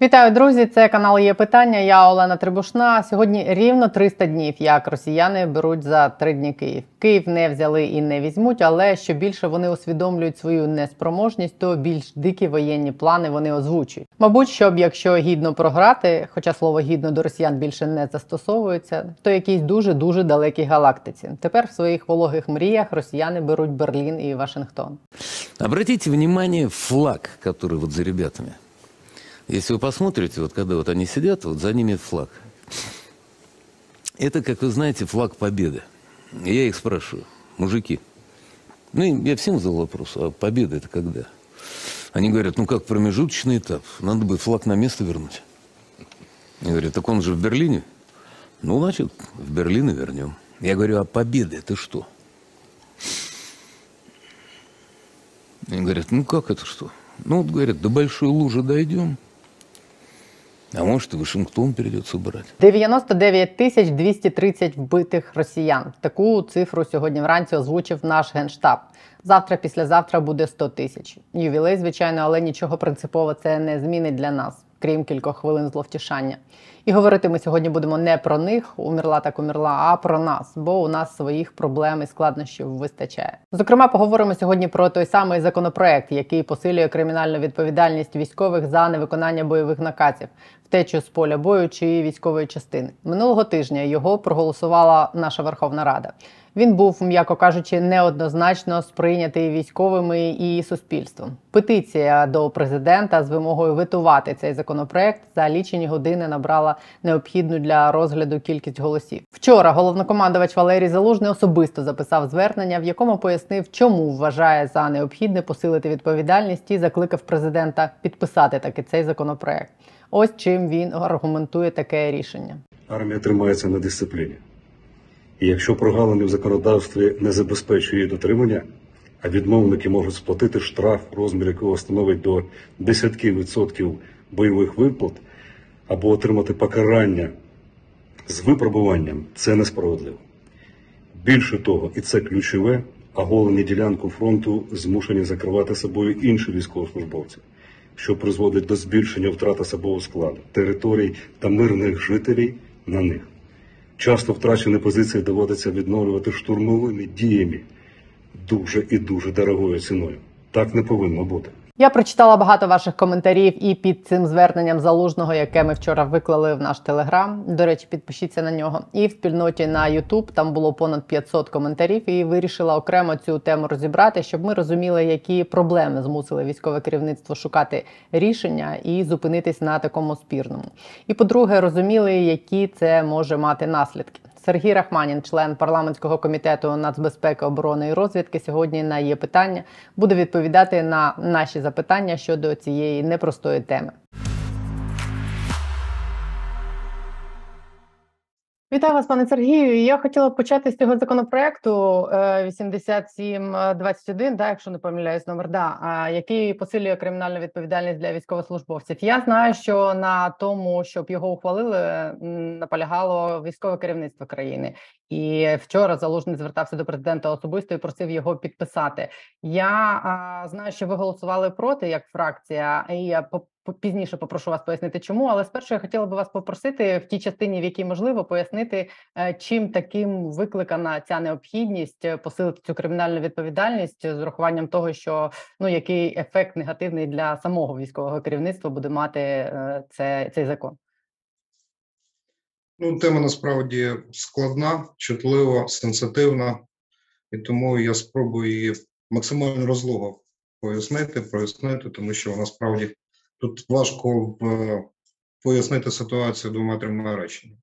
Вітаю, друзі! Це канал є питання. Я Олена Трибушна. Сьогодні рівно 300 днів, як росіяни беруть за три дні Київ. Київ не взяли і не візьмуть, але що більше вони усвідомлюють свою неспроможність, то більш дикі воєнні плани вони озвучують. Мабуть, щоб якщо гідно програти, хоча слово гідно до росіян більше не застосовується, то якійсь дуже дуже далекій галактиці. Тепер в своїх вологих мріях росіяни беруть Берлін і Вашингтон. Обратите внимание флаг, который вот за ребятами. Если вы посмотрите, вот когда вот они сидят, вот за ними флаг. Это, как вы знаете, флаг победы. Я их спрашиваю, мужики, ну, я всем задал вопрос, а победа это когда? Они говорят, ну, как промежуточный этап, надо бы флаг на место вернуть. Я говорю, так он же в Берлине. Ну, значит, в Берлин и вернем. Я говорю, а победа это что? Они говорят, ну, как это что? Ну, вот говорят, до большой лужи дойдем, а может, и Вашингтон придется брать. 99 тисяч 230 вбитих росіян. Таку цифру сьогодні вранці озвучив наш генштаб. Завтра, післязавтра буде 100 тисяч. Ювілей, звичайно, але нічого принципово це не змінить для нас, крім кількох хвилин зловтішання. І говорити ми сьогодні будемо не про них, умерла так умерла, а про нас, бо у нас своїх проблем і складнощів вистачає. Зокрема, поговоримо сьогодні про той самий законопроект, який посилює кримінальну відповідальність військових за невиконання бойових наказів, втечу з поля бою чи військової частини. Минулого тижня його проголосувала наша Верховна Рада. Він був, м'яко кажучи, неоднозначно сприйнятий військовими і суспільством. Петиція до президента з вимогою витувати цей законопроект за лічені години набрала необхідну для розгляду кількість голосів. Вчора головнокомандувач Валерій Залужний особисто записав звернення, в якому пояснив, чому вважає за необхідне посилити відповідальність і закликав президента підписати таки цей законопроект. Ось чим він аргументує таке рішення. Армія тримається на дисципліні. І якщо прогалини в законодавстві не забезпечує її дотримання, а відмовники можуть сплатити штраф, розмір якого становить до десятків відсотків бойових виплат, або отримати покарання з випробуванням, це несправедливо. Більше того, і це ключове, оголені ділянку фронту змушені закривати собою інші військовослужбовці, що призводить до збільшення втрат особового складу, територій та мирних жителів на них. Часто втрачені позиції доводиться відновлювати штурмовими діями дуже і дуже дорогою ціною. Так не повинно бути. Я прочитала багато ваших коментарів і під цим зверненням залужного, яке ми вчора виклали в наш телеграм. До речі, підпишіться на нього. І в спільноті на Ютуб там було понад 500 коментарів. І вирішила окремо цю тему розібрати, щоб ми розуміли, які проблеми змусили військове керівництво шукати рішення і зупинитись на такому спірному. І по-друге, розуміли, які це може мати наслідки. Сергій Рахманін, член парламентського комітету нацбезпеки, оборони і розвідки, сьогодні на є питання буде відповідати на наші запитання щодо цієї непростої теми. Вітаю вас, пане Сергію. Я хотіла почати з цього законопроекту 8721, да, якщо не помиляюсь, номер да, який посилює кримінальну відповідальність для військовослужбовців. Я знаю, що на тому, щоб його ухвалили, наполягало військове керівництво країни. І вчора залужний звертався до президента особисто і просив його підписати. Я знаю, що ви голосували проти як фракція, і я пізніше попрошу вас пояснити, чому. Але спершу я хотіла би вас попросити в тій частині, в якій можливо пояснити, е, чим таким викликана ця необхідність е, посилити цю кримінальну відповідальність з урахуванням того, що ну який ефект негативний для самого військового керівництва буде мати е, це, цей закон. Ну, тема насправді складна, чутлива, сенситивна, і тому я спробую її максимально розлого пояснити, прояснити, тому що насправді тут важко пояснити ситуацію двома трьома реченнями.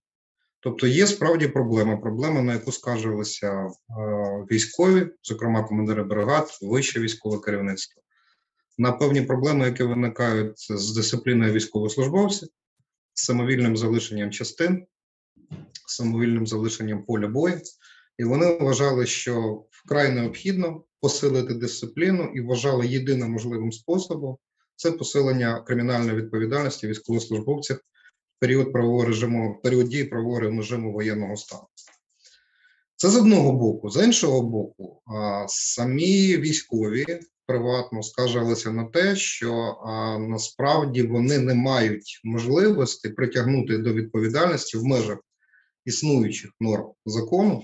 Тобто є справді проблема, проблема, на яку скаржилися е, військові, зокрема командири бригад, вище військове керівництво, на певні проблеми, які виникають з дисципліною військовослужбовців, з самовільним залишенням частин самовільним залишенням поля бою, і вони вважали, що вкрай необхідно посилити дисципліну і вважали єдиним можливим способом це посилення кримінальної відповідальності військовослужбовців в період правового режиму, період дії правового режиму воєнного стану. Це з одного боку, з іншого боку, самі військові приватно скаржилися на те, що а, насправді вони не мають можливості притягнути до відповідальності в межах існуючих норм закону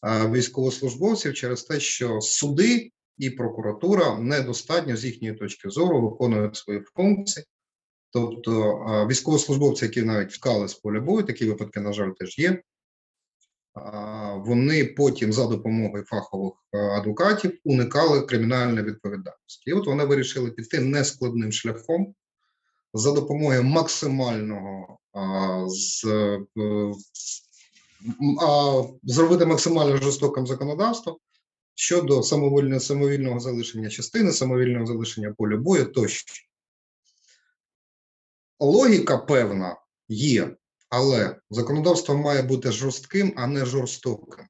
а, військовослужбовців через те, що суди і прокуратура недостатньо з їхньої точки зору виконують свої функції. Тобто військовослужбовці, які навіть втікали з поля бою, такі випадки, на жаль, теж є. Вони потім за допомогою фахових адвокатів уникали кримінальної відповідальності. І от вони вирішили піти нескладним шляхом за допомогою максимального з, е, зробити максимально жорстоким законодавство щодо самовільного самовільного залишення частини, самовільного залишення поля бою тощо. Логіка певна є, але законодавство має бути жорстким, а не жорстоким.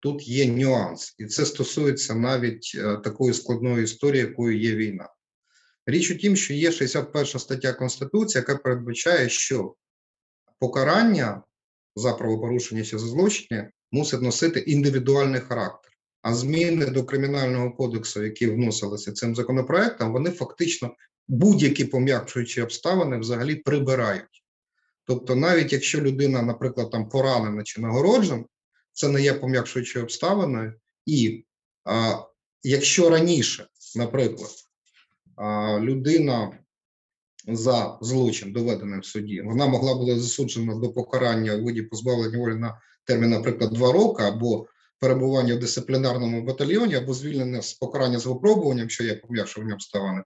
Тут є нюанс, і це стосується навіть е, такої складної історії, якою є війна. Річ у тім, що є 61 стаття Конституції, яка передбачає, що покарання за правопорушення чи за злочини мусить носити індивідуальний характер. А зміни до кримінального кодексу, які вносилися цим законопроектом, вони фактично будь-які пом'якшуючі обставини взагалі прибирають. Тобто, навіть якщо людина, наприклад, там поранена чи нагороджена, це не є пом'якшуючою обставиною. І а, якщо раніше, наприклад, а, людина за злочин, доведений в суді, вона могла бути засуджена до покарання у виді позбавлення волі на термін, наприклад, два роки, або перебування в дисциплінарному батальйоні, або звільнення з покарання з випробуванням, що є пом'якшування обставини,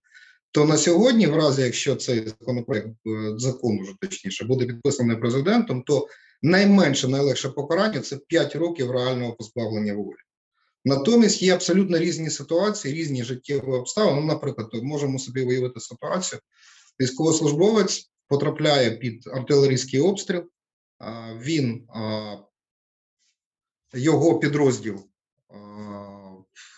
то на сьогодні, в разі якщо цей законопроект е, закон уже точніше буде підписаний президентом, то найменше найлегше покарання це 5 років реального позбавлення волі. Натомість є абсолютно різні ситуації, різні життєві обставини. Ну, наприклад, можемо собі виявити ситуацію. Військовослужбовець потрапляє під артилерійський обстріл, він його підрозділ,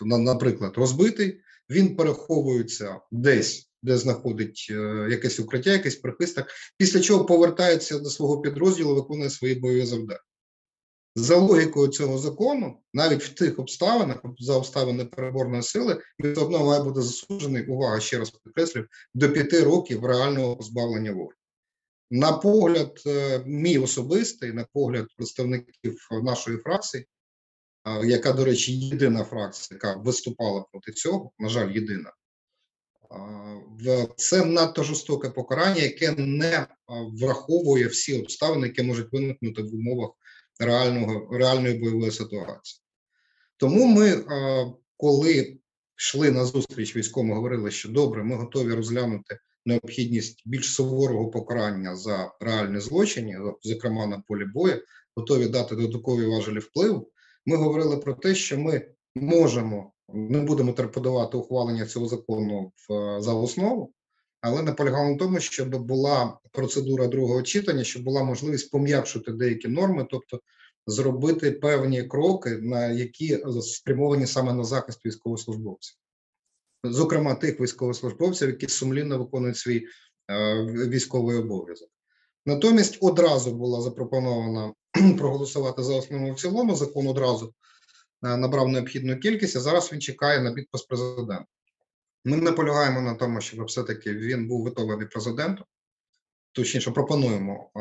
на- наприклад, розбитий, він переховується десь, де знаходить е, якесь укриття, якийсь прихисток, після чого повертається до свого підрозділу, виконує свої бойові завдання. За логікою цього закону, навіть в тих обставинах, за обставини переборної сили, він одно має бути засуджений, увага, ще раз підкреслюю, до п'яти років реального позбавлення волі. На погляд е, мій особистий, на погляд представників нашої фракції, яка, до речі, єдина фракція, яка виступала проти цього, на жаль, єдина. Це надто жорстоке покарання, яке не враховує всі обставини, які можуть виникнути в умовах реального, реальної бойової ситуації. Тому ми, коли йшли на зустріч військовим, говорили, що добре, ми готові розглянути необхідність більш суворого покарання за реальні злочини, зокрема на полі бою, готові дати додаткові важелі впливу. Ми говорили про те, що ми можемо не будемо терпедувати ухвалення цього закону в за основу, але наполягали на тому, щоб була процедура другого читання, щоб була можливість пом'якшити деякі норми, тобто зробити певні кроки, на які спрямовані саме на захист військовослужбовців, зокрема тих військовослужбовців, які сумлінно виконують свій е, військовий обов'язок. Натомість одразу була запропонована проголосувати за основу в цілому. Закон одразу е, набрав необхідну кількість, а зараз він чекає на підпис президента. Ми наполягаємо на тому, щоб все-таки він був готовий президентом, точніше пропонуємо,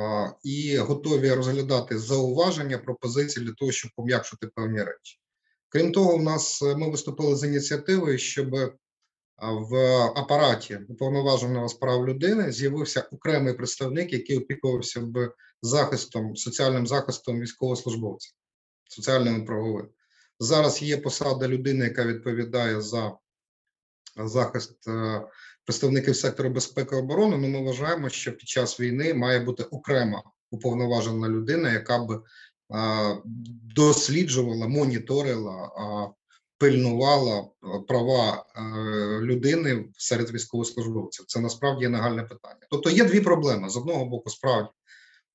і готові розглядати зауваження, пропозиції для того, щоб пом'якшити певні речі. Крім того, у нас е, ми виступили з ініціативою, щоб в апараті уповноваженого з прав людини з'явився окремий представник, який опікувався б захистом, соціальним захистом військовослужбовців, соціальним і правовим. Зараз є посада людини, яка відповідає за захист е, представників сектору безпеки і оборони. Ну, ми вважаємо, що під час війни має бути окрема уповноважена людина, яка б а, досліджувала, моніторила, пильнувала е, права е, людини серед військовослужбовців. Це насправді є нагальне питання. Тобто є дві проблеми: з одного боку, справді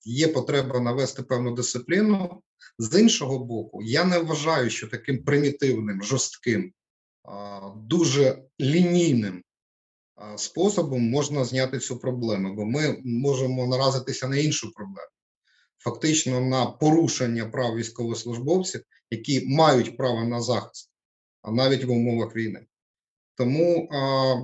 є потреба навести певну дисципліну. З іншого боку, я не вважаю, що таким примітивним, жорстким, дуже лінійним способом можна зняти цю проблему, бо ми можемо наразитися на іншу проблему, фактично на порушення прав військовослужбовців, які мають право на захист, навіть в умовах війни. Тому а,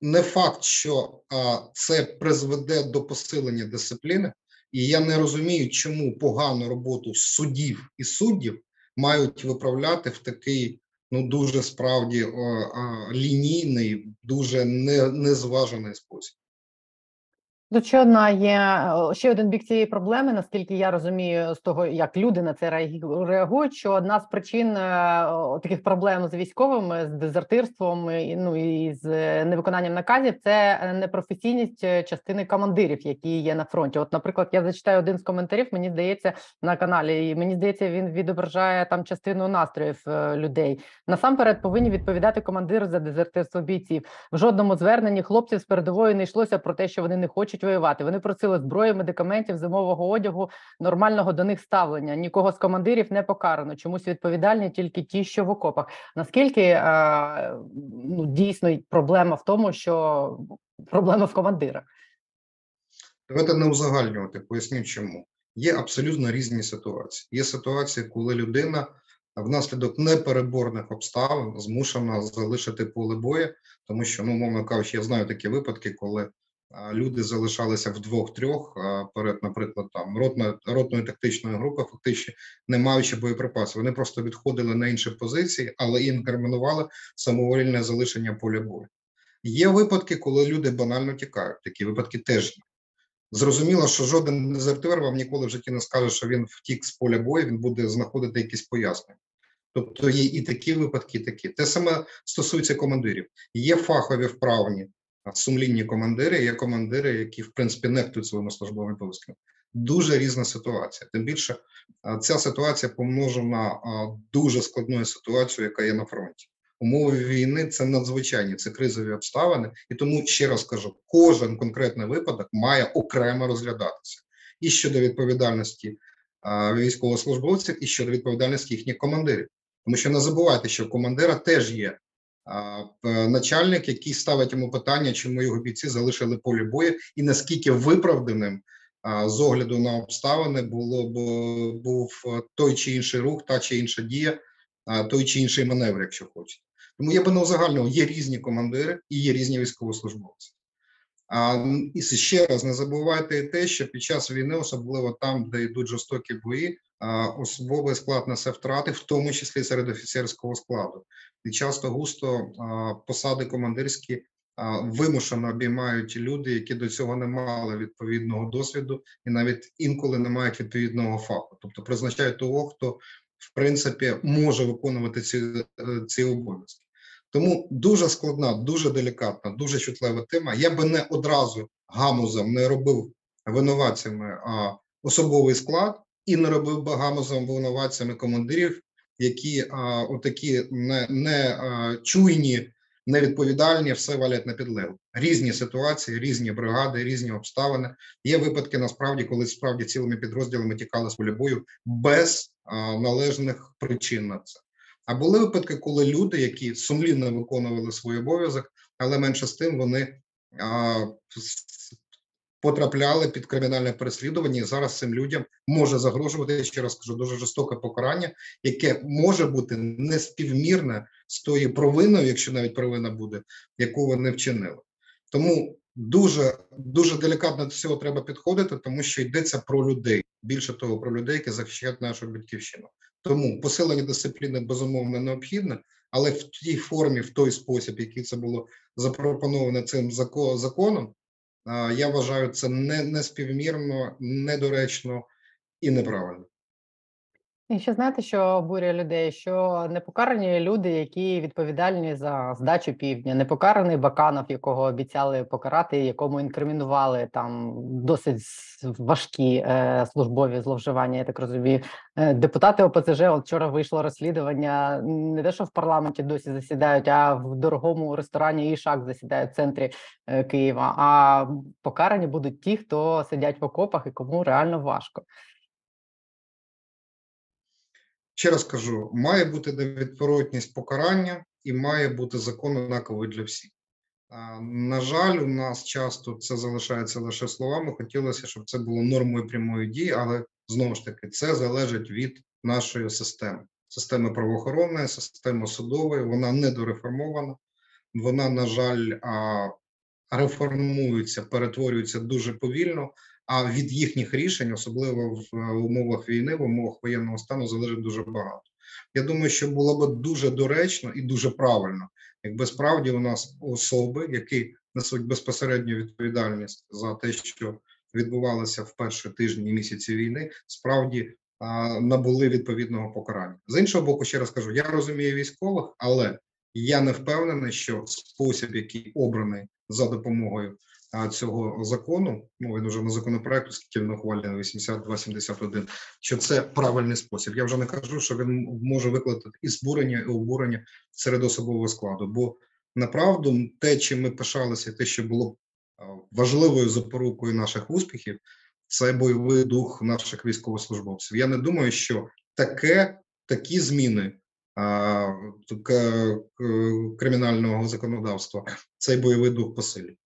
не факт, що а, це призведе до посилення дисципліни, і я не розумію, чому погану роботу судів і суддів мають виправляти в такий ну дуже справді а, лінійний, дуже не, незважений спосіб. Тут ще одна є ще один бік цієї проблеми, наскільки я розумію, з того, як люди на це реагують, що одна з причин е, таких проблем з військовими, з дезертирством, ну і з е, невиконанням наказів, це е, непрофесійність е, частини командирів, які є на фронті. От, наприклад, я зачитаю один з коментарів. Мені здається, на каналі, і мені здається, він відображає там частину настроїв е, людей. Насамперед повинні відповідати командири за дезертирство бійців. В жодному зверненні хлопців з передової не йшлося про те, що вони не хочуть воювати. Вони просили зброї, медикаментів, зимового одягу, нормального до них ставлення. Нікого з командирів не покарано. Чомусь відповідальні тільки ті, що в окопах. Наскільки е, ну, дійсно проблема в тому, що проблема в командирах? Давайте не узагальнювати, поясню чому. Є абсолютно різні ситуації. Є ситуації, коли людина внаслідок непереборних обставин змушена залишити поле бою, тому що, ну, мовно кажучи, я знаю такі випадки, коли люди залишалися вдвох-трьох перед, наприклад, там ротною, ротною тактичною групою, фактично не маючи боєприпасів. Вони просто відходили на інші позиції, але інкримінували самовольне залишення поля бою. Є випадки, коли люди банально тікають. Такі випадки теж є. Зрозуміло, що жоден дезертир вам ніколи в житті не скаже, що він втік з поля бою, він буде знаходити якісь пояснення. Тобто є і такі випадки, і такі. Те саме стосується командирів. Є фахові вправні, сумлінні командири, є командири, які, в принципі, нехтують своїми службовими обов'язками. Дуже різна ситуація. Тим більше ця ситуація помножена дуже складною ситуацією, яка є на фронті. Умови війни це надзвичайні, це кризові обставини, і тому ще раз кажу: кожен конкретний випадок має окремо розглядатися і щодо відповідальності військовослужбовців, і щодо відповідальності їхніх командирів. Тому що не забувайте, що у командира теж є начальник, який ставить йому питання, чому його бійці залишили поле бою, і наскільки виправданим з огляду на обставини було б був е, той чи інший рух, та чи інша дія, той чи інший маневр, якщо хочете. Тому я би не узагальнював, є різні командири і є різні військовослужбовці. А і ще раз не забувайте те, що під час війни, особливо там, де йдуть жорстокі бої, особовий склад несе втрати, в тому числі серед офіцерського складу. І часто густо посади командирські вимушено обіймають люди, які до цього не мали відповідного досвіду, і навіть інколи не мають відповідного фаху. Тобто призначають того, хто в принципі може виконувати ці, е, ці обов'язки. Тому дуже складна, дуже делікатна, дуже чутлива тема. Я би не одразу гамузом не робив винуватцями особовий склад і не робив би гамузом винуватцями командирів, які а, отакі не, не а, чуйні, невідповідальні, все валять на підлегу. Різні ситуації, різні бригади, різні обставини. Є випадки насправді, коли справді цілими підрозділами тікали з поля бою без а, належних причин на це. А були випадки, коли люди, які сумлінно виконували свій обов'язок, але менше з тим вони а, потрапляли під кримінальне переслідування. І зараз цим людям може загрожувати, ще раз кажу, дуже жорстоке покарання, яке може бути неспівмірне з тою провиною, якщо навіть провина буде, яку вони вчинили. Тому дуже дуже делікатно до цього треба підходити, тому що йдеться про людей. Більше того, про людей, які захищають нашу батьківщину. Тому посилення дисципліни безумовно необхідне, але в тій формі, в той спосіб, який це було запропоновано цим зако- законом, я вважаю це не, неспівмірно, недоречно і неправильно. І ще знаєте, що обурює людей, що не покарані люди, які відповідальні за здачу півдня, не покараний Баканов, якого обіцяли покарати, якому інкримінували там досить важкі е, службові зловживання. Я так розумію. Е, депутати ОПЗЖ от вчора вийшло розслідування. Не те, що в парламенті досі засідають, а в дорогому ресторані Ішак засідають в центрі е, Києва. А покарані будуть ті, хто сидять в окопах і кому реально важко. Ще раз кажу: має бути невідворотність покарання і має бути закон однаковий для всіх. На жаль, у нас часто це залишається лише словами. Хотілося, щоб це було нормою прямої дії, але знову ж таки це залежить від нашої системи. Системи правоохоронної, системи судової, вона недореформована. вона, на жаль, реформується, перетворюється дуже повільно. А від їхніх рішень, особливо в е, умовах війни, в умовах воєнного стану, залежить дуже багато. Я думаю, що було б дуже доречно і дуже правильно, якби справді у нас особи, які несуть безпосередню відповідальність за те, що відбувалося в перші тижні місяці війни, справді а, набули відповідного покарання. З іншого боку, ще раз кажу, я розумію військових, але я не впевнений, що спосіб, який обраний за допомогою цього закону, ну він уже на законопроекту, скільки він ухвалений, 82-71, що це правильний спосіб. Я вже не кажу, що він може викликати і збурення, і обурення серед особового складу. Бо направду те, чим ми пишалися, те, що було важливою запорукою наших успіхів, це бойовий дух наших військовослужбовців. Я не думаю, що таке такі зміни кримінального законодавства цей бойовий дух посилює.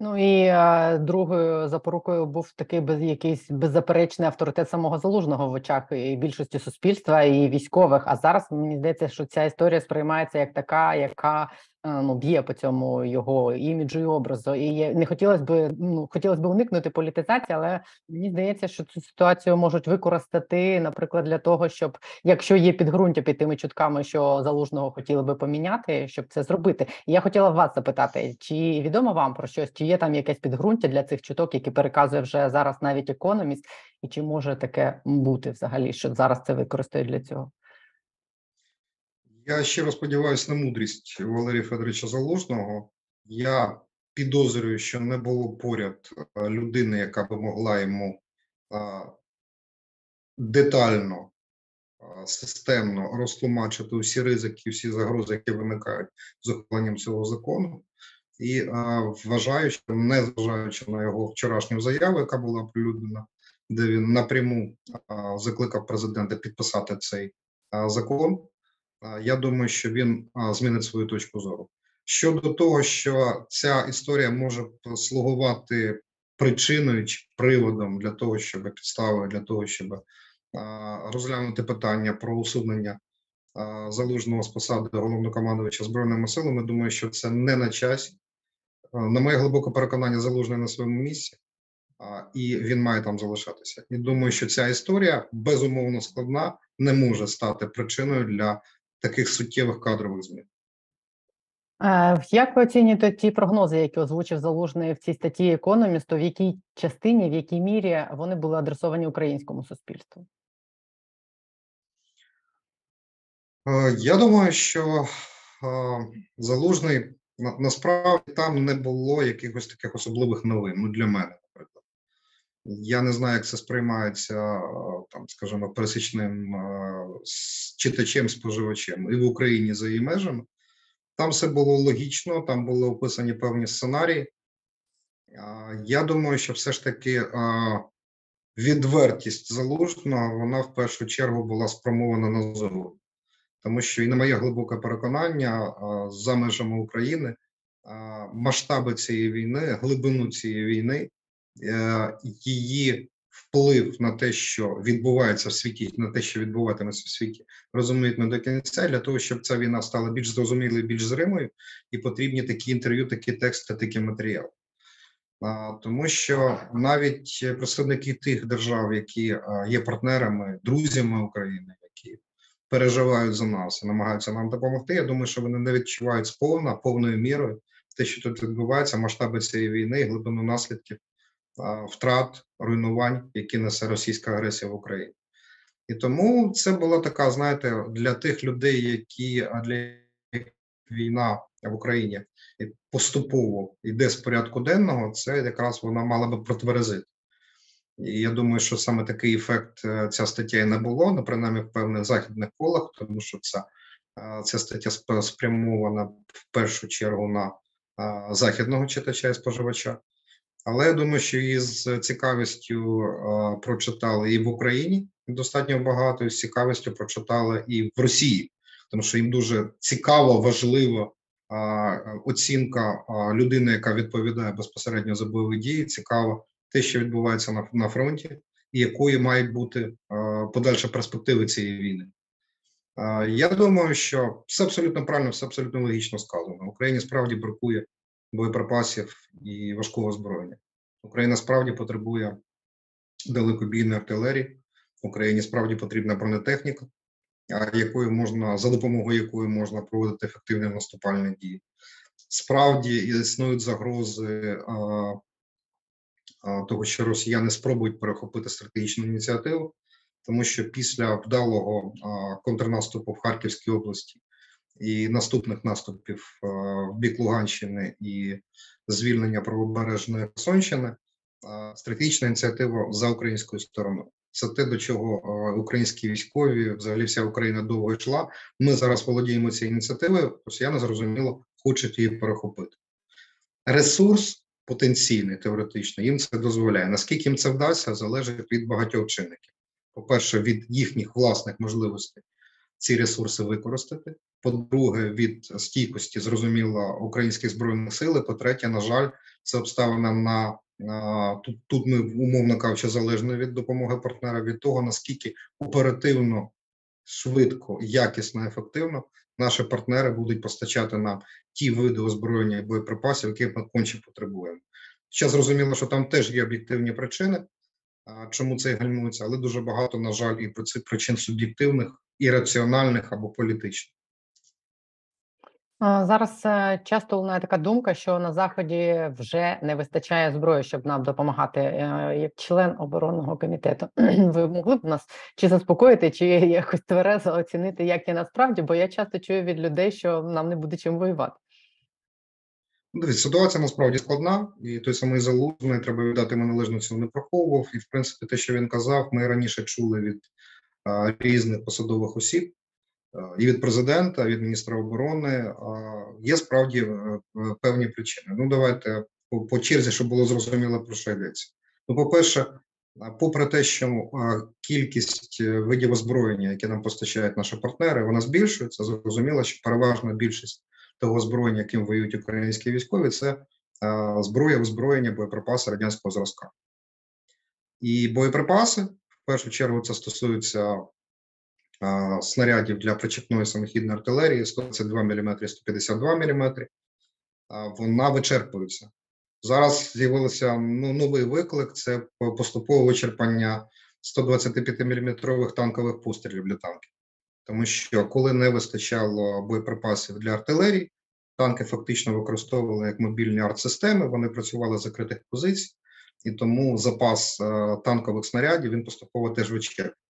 Ну і е, другою запорукою був такий без якийсь беззаперечний авторитет самого залужного в очах і більшості суспільства і військових. А зараз мені здається, що ця історія сприймається як така, яка ну б'є по цьому його іміджу і образу. І не хотілося б ну хотілося б уникнути політизації, але мені здається, що цю ситуацію можуть використати, наприклад, для того, щоб якщо є підґрунтя під тими чутками, що залужного хотіли би поміняти, щоб це зробити. І я хотіла вас запитати, чи відомо вам про щось, чи є там якесь підґрунтя для цих чуток, які переказує вже зараз навіть економіст, і чи може таке бути взагалі, що зараз це використають для цього? Я щиро сподіваюся на мудрість Валерія Федоровича Залужного. Я підозрюю, що не було поряд е, людини, яка би могла йому е, детально, е, системно розтлумачити всі ризики, всі загрози, які виникають з ухваленням цього закону. І вважаю, що незважаючи на його вчорашню заяву, яка була оприлюднена, де він напряму закликав президента підписати цей закон. Я думаю, що він змінить свою точку зору. Щодо того, що ця історія може слугувати причиною чи приводом для того, щоб підставою для того, щоб розглянути питання про усунення залужного з посади головнокомандувача збройними силами, думаю, що це не на часі. На моє глибоке переконання, залужний на своєму місці, і він має там залишатися. І думаю, що ця історія безумовно складна, не може стати причиною для таких суттєвих кадрових змін. Е, Як ви оцінюєте ті прогнози, які озвучив залужний в цій статті економісту, в якій частині, в якій мірі вони були адресовані українському суспільству? Е, Я думаю, що е, залужний на- насправді там не було якихось таких особливих новин. Ну для мене. Я не знаю, як це сприймається е, там, скажімо, пересічним е, читачем, споживачем і в Україні за її межами. Там все було логічно, там були описані певні сценарії. Я думаю, що все ж таки відвертість залужного вона в першу чергу була спрямована на зору. Тому що, і на моє глибоке переконання, за межами України масштаби цієї війни, глибину цієї війни, е, її вплив на те, що відбувається в світі, на те, що відбуватиметься в світі, розуміють не до кінця для того, щоб ця війна стала більш зрозумілою, більш зримою, і потрібні такі інтерв'ю, такі тексти, такі матеріали. Тому що навіть представники тих держав, які є партнерами, друзями України, які переживають за нас і намагаються нам допомогти. Я думаю, що вони не відчувають сповна повною мірою те, що тут відбувається, масштаби цієї війни, глибину наслідків, втрат, руйнувань, які несе російська агресія в Україні. І тому це була така, знаєте, для тих людей, які для війна в Україні поступово йде з порядку денного, це якраз вона мала би протверезити. І я думаю, що саме такий ефект е, ця стаття і не було, ну, принаймні в певних західних колах, тому що ця, ця стаття спрямована в першу чергу на західного читача і споживача. Але я думаю, що її з цікавістю прочитали і в Україні достатньо багато, і з цікавістю прочитали і в Росії, тому що їм дуже цікаво, важливо оцінка людини, яка відповідає безпосередньо за бойові дії. Цікаво те, що відбувається на, на фронті, і якою мають бути подальші перспективи цієї війни. Я думаю, що все абсолютно правильно, все абсолютно логічно сказано. Україні справді бракує боєприпасів і важкого озброєння. Україна справді потребує далекобійної артилерії. Україні справді потрібна бронетехніка, якою можна за допомогою якої можна проводити ефективні наступальні дії. Справді існують загрози а, а, того, що росіяни спробують перехопити стратегічну ініціативу, тому що після вдалого а, контрнаступу в Харківській області і наступних наступів в бік Луганщини і звільнення правобережної Херсонщини, стратегічна ініціатива за українською стороною. Це те, до чого українські військові, взагалі вся Україна довго йшла. Ми зараз володіємо цією ініціативою. Росіяни зрозуміло хочуть її перехопити. Ресурс потенційний, теоретично, їм це дозволяє. Наскільки їм це вдасться, залежить від багатьох чинників. По-перше, від їхніх власних можливостей ці ресурси використати. По-друге, від стійкості, зрозуміло, українських збройних сил. По-третє, на жаль, це обставина на тут, тут ми умовно кажучи, залежно від допомоги партнера, від того наскільки оперативно, швидко, якісно, ефективно наші партнери будуть постачати нам ті види озброєння і боєприпасів, які ми конче потребуємо. Ще зрозуміло, що там теж є об'єктивні причини, чому це гальмується, але дуже багато, на жаль, і при- причин суб'єктивних, ірраціональних або політичних. Зараз е, часто лунає така думка, що на заході вже не вистачає зброї, щоб нам допомагати. Е, Як член оборонного комітету, ви могли б нас чи заспокоїти, чи якось тверезо оцінити, як є насправді? Бо я часто чую від людей, що нам не буде чим воювати. Ну, Дивіться, ситуація насправді складна, і той самий залужний, треба віддати йому належно цього не приховував. І в принципі, те, що він казав, ми раніше чули від різних посадових осіб, і від президента, від міністра оборони. Є справді е, е, певні причини. Ну, давайте по, по черзі, щоб було зрозуміло про що йдеться. Ну, по-перше, попри те, що кількість е, видів озброєння, які нам постачають наші партнери, вона збільшується. Зрозуміло, що переважна більшість того озброєння, яким воюють українські військові, це е, зброя, озброєння, боєприпаси радянського зразка. І боєприпаси, в першу чергу, це стосується е, снарядів для причепної самохідної артилерії 122 мм, 152 мм. Вона вичерпується. Зараз з'явився ну, новий виклик: це поступове вичерпання 125 мм танкових пострілів для танків. Тому що коли не вистачало боєприпасів для артилерії, танки фактично використовували як мобільні артсистеми, вони працювали з закритих позицій, і тому запас е, танкових снарядів він поступово теж вичерпується.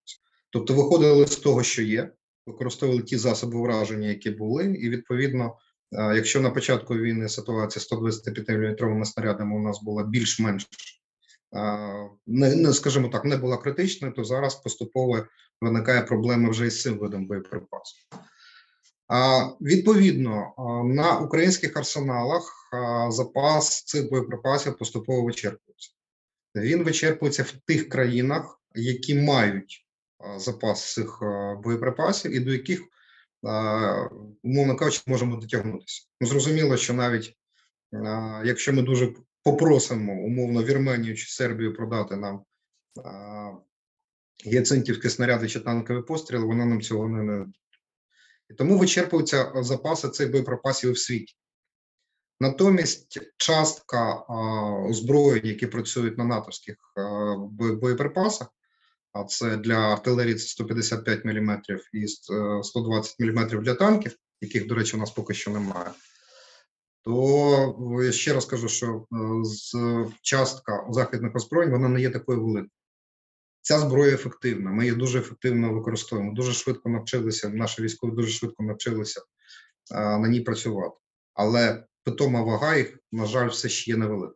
Тобто виходили з того, що є, використовували ті засоби враження, які були, і відповідно, е, якщо на початку війни ситуація 125 мм снарядами у нас була більш-менш е, не, не скажімо так, не була критичною, то зараз поступово виникає проблема вже із цим видом боєприпасів. Відповідно, на українських арсеналах запас цих боєприпасів поступово вичерпується. Він вичерпується в тих країнах, які мають запас цих боєприпасів, і до яких, умовно кажучи, можемо дотягнутися. Ну, зрозуміло, що навіть якщо ми дуже попросимо умовно Вірменію чи Сербію продати нам гіацинтівські снаряди чи танкові постріли, вона нам цього не не і тому вичерпуються запаси цих боєприпасів в світі. Натомість частка а, озброєнь, які працюють на натовських а, боєприпасах, а це для артилерії це 155 мм і е, 120 мм для танків, яких, до речі, у нас поки що немає. То е, ще раз кажу, що е, з частка західних озброєнь вона не є такою великою. Ця зброя ефективна. Ми її дуже ефективно використовуємо. Дуже швидко навчилися. Наші військові дуже швидко навчилися на ній працювати. Але питома вага їх, на жаль, все ще є невелика.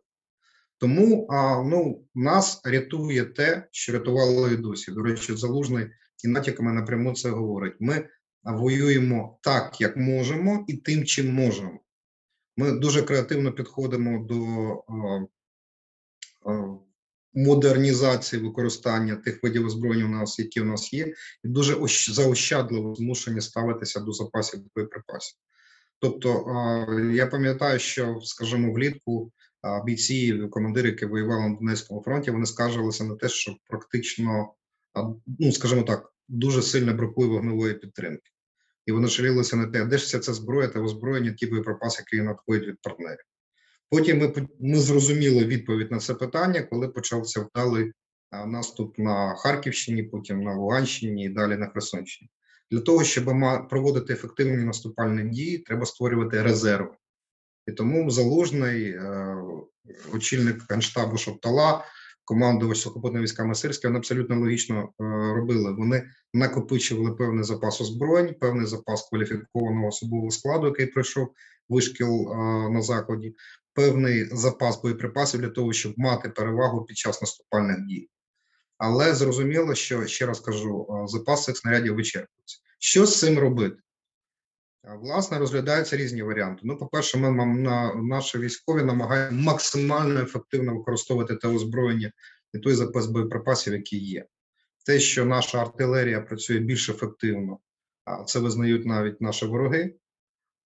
Тому а, ну, нас рятує те, що рятувало і досі. До речі, залужний і натяками напряму це говорить. Ми воюємо так, як можемо, і тим, чим можемо. Ми дуже креативно підходимо до а, а, модернізації використання тих видів озброєння у нас, які у нас є, і дуже ощ- заощадливо змушені ставитися до запасів боєприпасів. Тобто, а, я пам'ятаю, що, скажімо, влітку бійці, командири, які воювали на Донецькому фронті, вони скаржилися на те, що практично, ну скажімо так, дуже сильно бракує вогневої підтримки. і вони жалілися на те, де ж вся ця зброя та озброєння, ті боєприпаси, які надходять від партнерів. Потім ми, ми зрозуміли відповідь на це питання, коли почався вдалий наступ на Харківщині, потім на Луганщині і далі на Херсонщині. Для того, щоб проводити ефективні наступальні дії, треба створювати резерви. І тому залужний е, очільник генштабу Шоптала, командувач сухопутними військами Сирська, вони абсолютно логічно е, робили. Вони накопичували певний запас озброєнь, певний запас кваліфікованого особового складу, який пройшов вишкіл е, на заході, певний запас боєприпасів для того, щоб мати перевагу під час наступальних дій. Але зрозуміло, що ще раз кажу, запас цих снарядів вичерпується. Що з цим робити? Власне, розглядаються різні варіанти. Ну, по-перше, ми на наші військові намагаємо максимально ефективно використовувати те озброєння і той запас боєприпасів, який є. Те, що наша артилерія працює більш ефективно, це визнають навіть наші вороги.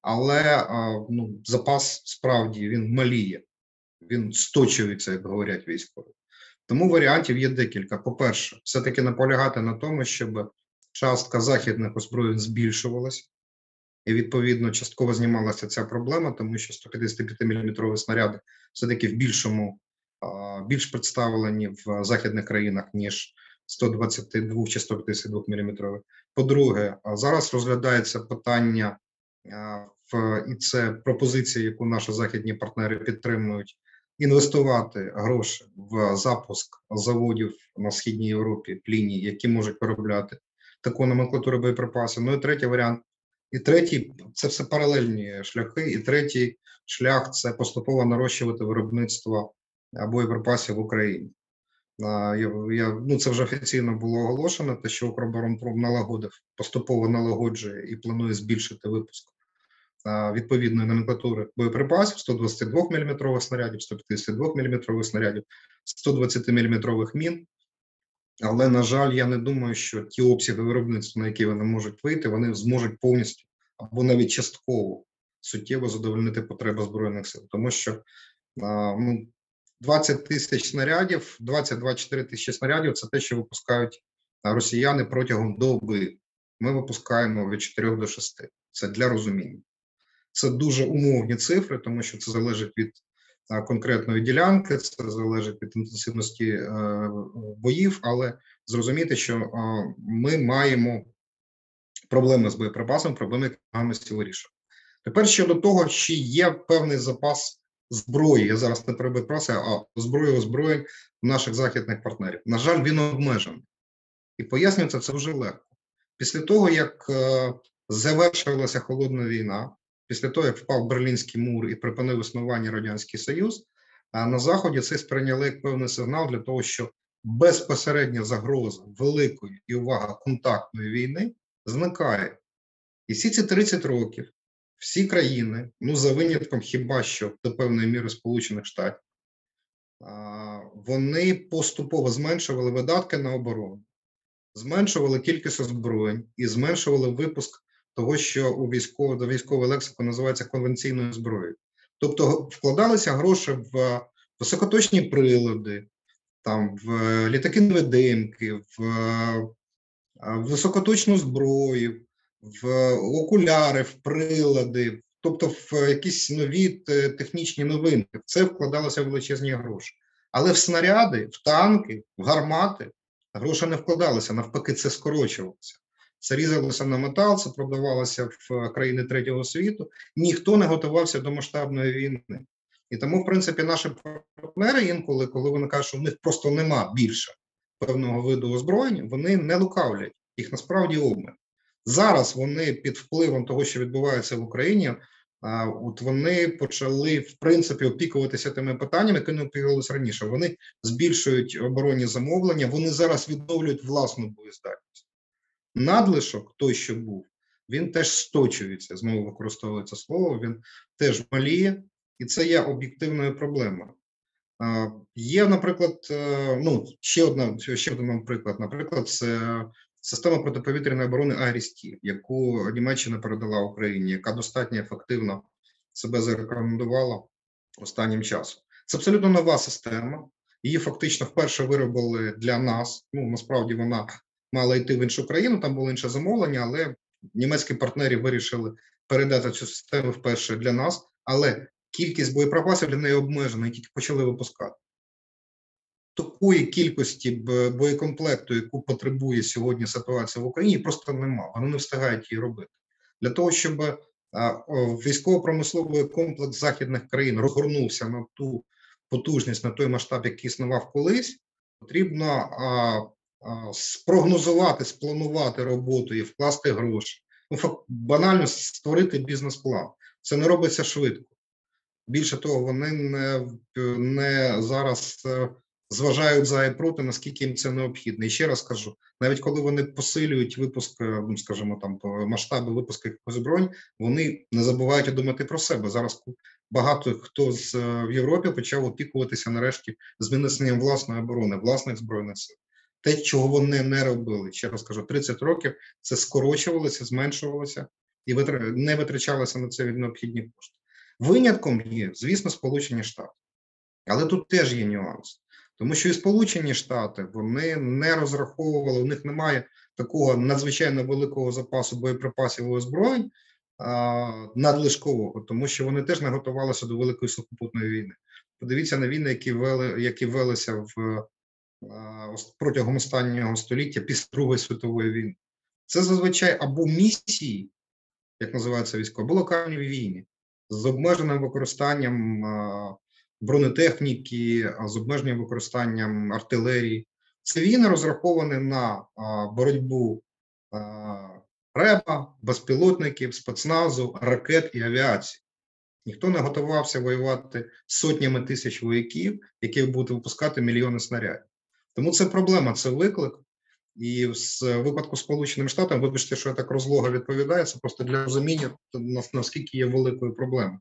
Але ну, запас справді він маліє, він сточується, як говорять військові. Тому варіантів є декілька. По-перше, все-таки наполягати на тому, щоб частка західних озброєнь збільшувалася. І відповідно частково знімалася ця проблема, тому що 155 мм снаряди все-таки в більшому більш представлені в західних країнах ніж 122 чи 152 мм. По-друге, зараз розглядається питання в і це пропозиція, яку наші західні партнери підтримують, інвестувати гроші в запуск заводів на східній Європі, пліні, які можуть виробляти таку номенклатуру боєприпасів. Ну і третій варіант і третій це все паралельні шляхи. І третій шлях це поступово нарощувати виробництво боєприпасів в Україні. Я, я, ну, це вже офіційно було оголошено, те, що Укроборонпром налагодив, поступово налагоджує і планує збільшити випуск відповідної номенклатури боєприпасів 122 мм снарядів, 152 мм снарядів, 120 мм мін. Але, на жаль, я не думаю, що ті обсяги виробництва, на які вони можуть вийти, вони зможуть повністю або навіть частково суттєво задовольнити потреби збройних сил, тому що ну, 20 тисяч снарядів, 20-24 тисячі снарядів це те, що випускають росіяни протягом доби. Ми випускаємо від 4 до 6. Це для розуміння. Це дуже умовні цифри, тому що це залежить від конкретної ділянки, це залежить від інтенсивності е, боїв, але зрозуміти, що е, ми маємо проблеми з боєприпасом, проблеми які намагаємося вирішувати. Тепер щодо того, чи є певний запас зброї, я зараз не про боєприпаси, а зброї озброєнь наших західних партнерів. На жаль, він обмежений. І пояснюється це дуже легко. Після того, як е, завершилася холодна війна, після того, як впав Берлінський мур і припинив існування Радянський Союз, на Заході це сприйняли як певний сигнал для того, що безпосередня загроза великої і увага контактної війни зникає. І всі ці 30 років всі країни, ну за винятком хіба що до певної міри Сполучених Штатів, вони поступово зменшували видатки на оборону, зменшували кількість озброєнь і зменшували випуск того, що у військово до військової лексику називається конвенційною зброєю. Тобто вкладалися гроші в високоточні прилади, там в літаки невидимки, в, е, в високоточну зброю, в окуляри, в прилади, тобто в якісь нові технічні новинки. Це вкладалися величезні гроші. Але в снаряди, в танки, в гармати гроші не вкладалися, навпаки, це скорочувалося. Це різалося на метал, це продавалося в країни третього світу. Ніхто не готувався до масштабної війни. І тому, в принципі, наші партнери інколи, коли вони кажуть, що в них просто нема більше певного виду озброєння, вони не лукавлять. Їх насправді обмаль. Зараз вони під впливом того, що відбувається в Україні, а, от вони почали в принципі опікуватися тими питаннями, які не опікувалися раніше. Вони збільшують оборонні замовлення, вони зараз відновлюють власну боєздатність. Надлишок, той, що був, він теж сточується. Знову використовується слово. Він теж маліє, і це є об'єктивною проблемою. Є, наприклад, е, ну ще одна ще один приклад. Наприклад, це система протиповітряної оборони Агрісті, яку Німеччина передала Україні, яка достатньо ефективно себе зарекомендувала останнім часом. Це абсолютно нова система. Її фактично вперше виробили для нас. Ну насправді вона мала йти в іншу країну, там було інше замовлення, але німецькі партнери вирішили передати цю систему вперше для нас, але кількість боєприпасів для неї обмежена і тільки почали випускати. Такої кількості боєкомплекту, яку потребує сьогодні ситуація в Україні, просто нема. Вони не встигають її робити. Для того, щоб військово-промисловий комплекс західних країн розгорнувся на ту потужність, на той масштаб, який існував колись, потрібно спрогнозувати, спланувати роботу і вкласти гроші. Ну, банально створити бізнес-план. Це не робиться швидко. Більше того, вони не, не зараз е, зважають за і проти, наскільки їм це необхідно. І ще раз кажу: навіть коли вони посилюють випуск, е, ну, скажімо, там масштаби випуску якихось збройень, вони не забувають думати про себе. Зараз багато хто з е, в Європі почав опікуватися нарешті зміненням власної оборони, власних збройних сил. Те, чого вони не робили, ще раз кажу, 30 років це скорочувалося, зменшувалося і не витрачалося на це необхідні кошти. Винятком є, звісно, Сполучені Штати. Але тут теж є нюанс. Тому що і Сполучені Штати вони не розраховували, у них немає такого надзвичайно великого запасу боєприпасів і озброєнь надлишкового, тому що вони теж не готувалися до великої сухопутної війни. Подивіться на війни, які вели, які велися в протягом останнього століття після Другої світової війни. Це зазвичай або місії, як називаються військові, або локальні війни з обмеженим використанням бронетехніки, з обмеженим використанням артилерії. Це війни розраховані на боротьбу РЕБа, безпілотників, спецназу, ракет і авіації. Ніхто не готувався воювати сотнями тисяч вояків, які будуть випускати мільйони снарядів. Тому це проблема, це виклик. І в випадку з Сполученими Штатами, вибачте, що я так розлого відповідаю, це просто для розуміння, наскільки є великою проблемою.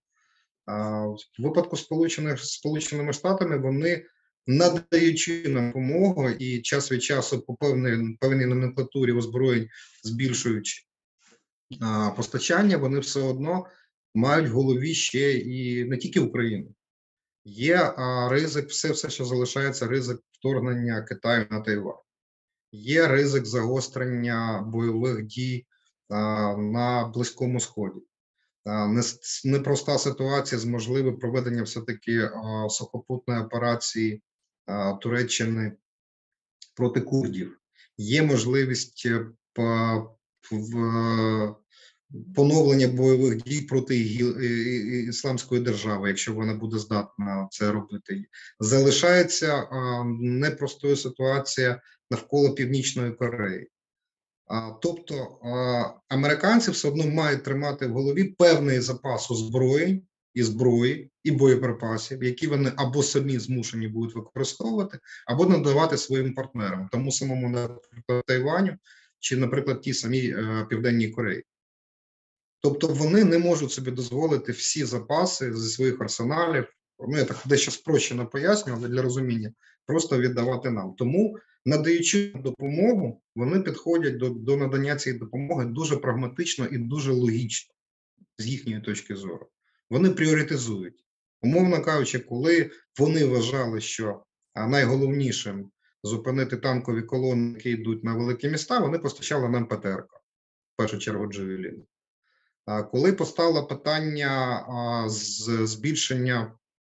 В випадку Сполучених Сполученими Штатами вони надаючи нам допомогу і час від часу по певній певній номенклатурі озброєнь збільшуючи постачання, вони все одно мають в голові ще і не тільки Україну. Є ризик, все, все, що залишається, ризик вторгнення Китаю на Тайвань. Є ризик загострення бойових дій на Близькому Сході. Непроста ситуація з можливим проведенням все-таки сухопутної операції Туреччини проти курдів. Є можливість е, в, поновлення бойових дій проти Ісламської держави, якщо вона буде здатна це робити. Залишається непростою ситуація навколо Північної Кореї. Тобто американці все одно мають тримати в голові певний запас озброєнь і зброї, і боєприпасів, які вони або самі змушені будуть використовувати, або надавати своїм партнерам, тому самому наприклад, Тайваню чи, наприклад, ті самі е, Південній Кореї. Тобто вони не можуть собі дозволити всі запаси зі своїх арсеналів. Ну, я так дещо спрощено пояснюю, але для розуміння просто віддавати нам. Тому, надаючи допомогу, вони підходять до, до надання цієї допомоги дуже прагматично і дуже логічно з їхньої точки зору. Вони пріоритизують. Умовно кажучи, коли вони вважали, що найголовнішим зупинити танкові колони, які йдуть на великі міста, вони постачали нам ПТРК, в першу чергу Джевеліни. Коли постало питання з збільшення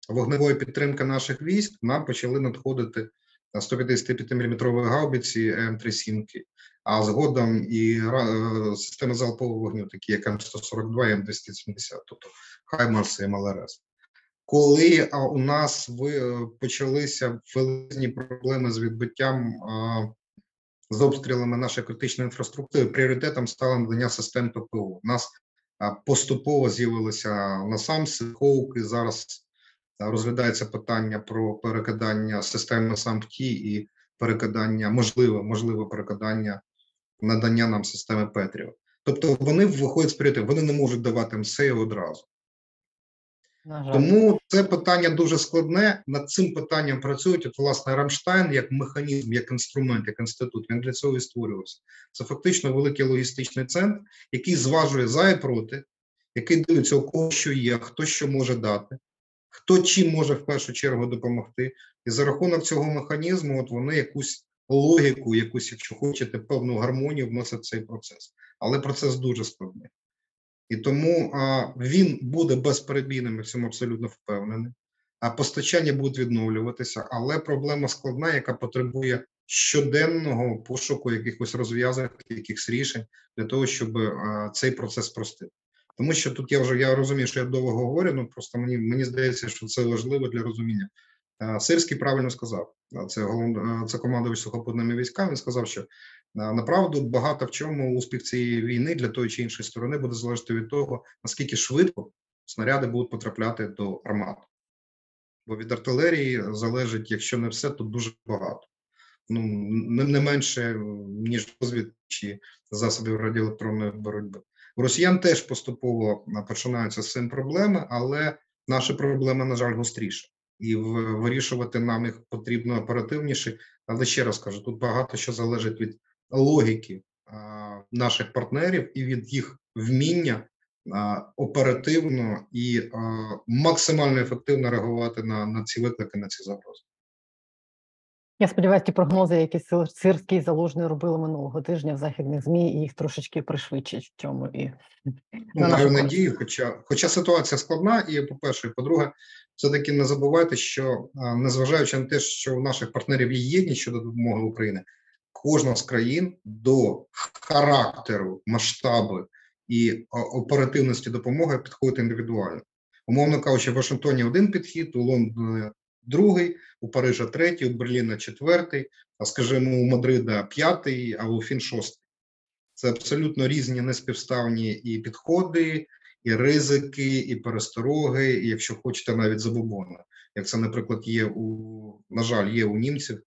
вогневої підтримки наших військ, нам почали надходити 155-мм гаубиці М3 а згодом і е, системи залпового вогню, такі як М142 і М270, тобто Хаймарс і MLRS. Коли у нас е, почалися величезні проблеми з відбиттям з обстрілами нашої критичної інфраструктури, пріоритетом стало надання систем ППО. У нас поступово з'явилися NASAMS, Hawk и. Зараз розглядається питання про перекидання системи SAMP/T і перекидання, можливе, можливе перекидання надання нам системи Patriot. Тобто вони виходять з пріоритету, вони не можуть давати МСЕ одразу. Тому це питання дуже складне. Над цим питанням працюють. От, власне, Рамштайн як механізм, як інструмент, як інститут, він для цього і створювався. Це фактично великий логістичний центр, який зважує за і проти, який дивиться, у кого що є, хто що може дати, хто чим може в першу чергу допомогти. І за рахунок цього механізму, от вони якусь логіку, якусь, якщо хочете, певну гармонію вносить в цей процес. Але процес дуже складний. І тому він буде безперебійним, я в цьому абсолютно впевнений. А постачання будуть відновлюватися, але проблема складна, яка потребує щоденного пошуку якихось розв'язок, якихось рішень для того, щоб цей процес спростити. Тому що тут я вже я розумію, що я довго говорю, ну просто мені мені здається, що це важливо для розуміння. Сирський правильно сказав. Це це командувач сухопутними військами. Він сказав, що направду багато в чому успіх цієї війни для тої чи іншої сторони буде залежати від того, наскільки швидко снаряди будуть потрапляти до армат. Бо від артилерії залежить, якщо не все, то дуже багато. Ну не, менше ніж розвід чи засобів радіоелектронної боротьби. У росіян теж поступово починаються з цим проблеми, але наші проблеми, на жаль, гостріше. І вирішувати нам їх потрібно оперативніше. Але ще раз кажу, тут багато що залежить від логіки наших партнерів і від їх вміння оперативно і максимально ефективно реагувати на, на ці виклики, на ці загрози. Я сподіваюся, ті прогнози, які Сир- Сирський залужний робили минулого тижня в західних змі, їх трошечки пришвидшать в цьому і Ну, маю надію, хоча, хоча ситуація складна, і по-перше, і по-друге, все-таки не забувайте, що незважаючи на те, що у наших партнерів є єдність щодо допомоги України, кожна з країн до характеру, масштабу і оперативності допомоги підходить індивідуально. Умовно кажучи, в Вашингтоні один підхід, у Лондоні другий, у Парижа третій, у Берліна четвертий, а скажімо, у Мадрида п'ятий, а у Фін шостий. Це абсолютно різні неспівставні і підходи, і ризики, і перестороги, і якщо хочете, навіть забобони. Як це, наприклад, є у на жаль, є у німців, е,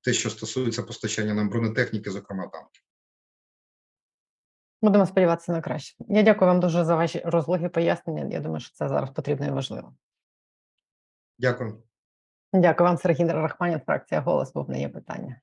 те, що стосується постачання нам бронетехніки, зокрема танків. будемо сподіватися на краще. Я дякую вам дуже за ваші розлоги пояснення. Я думаю, що це зараз потрібно і важливо. Дякую. Дякую вам, Сергій Рахманін, фракція Голос. Був не є питання.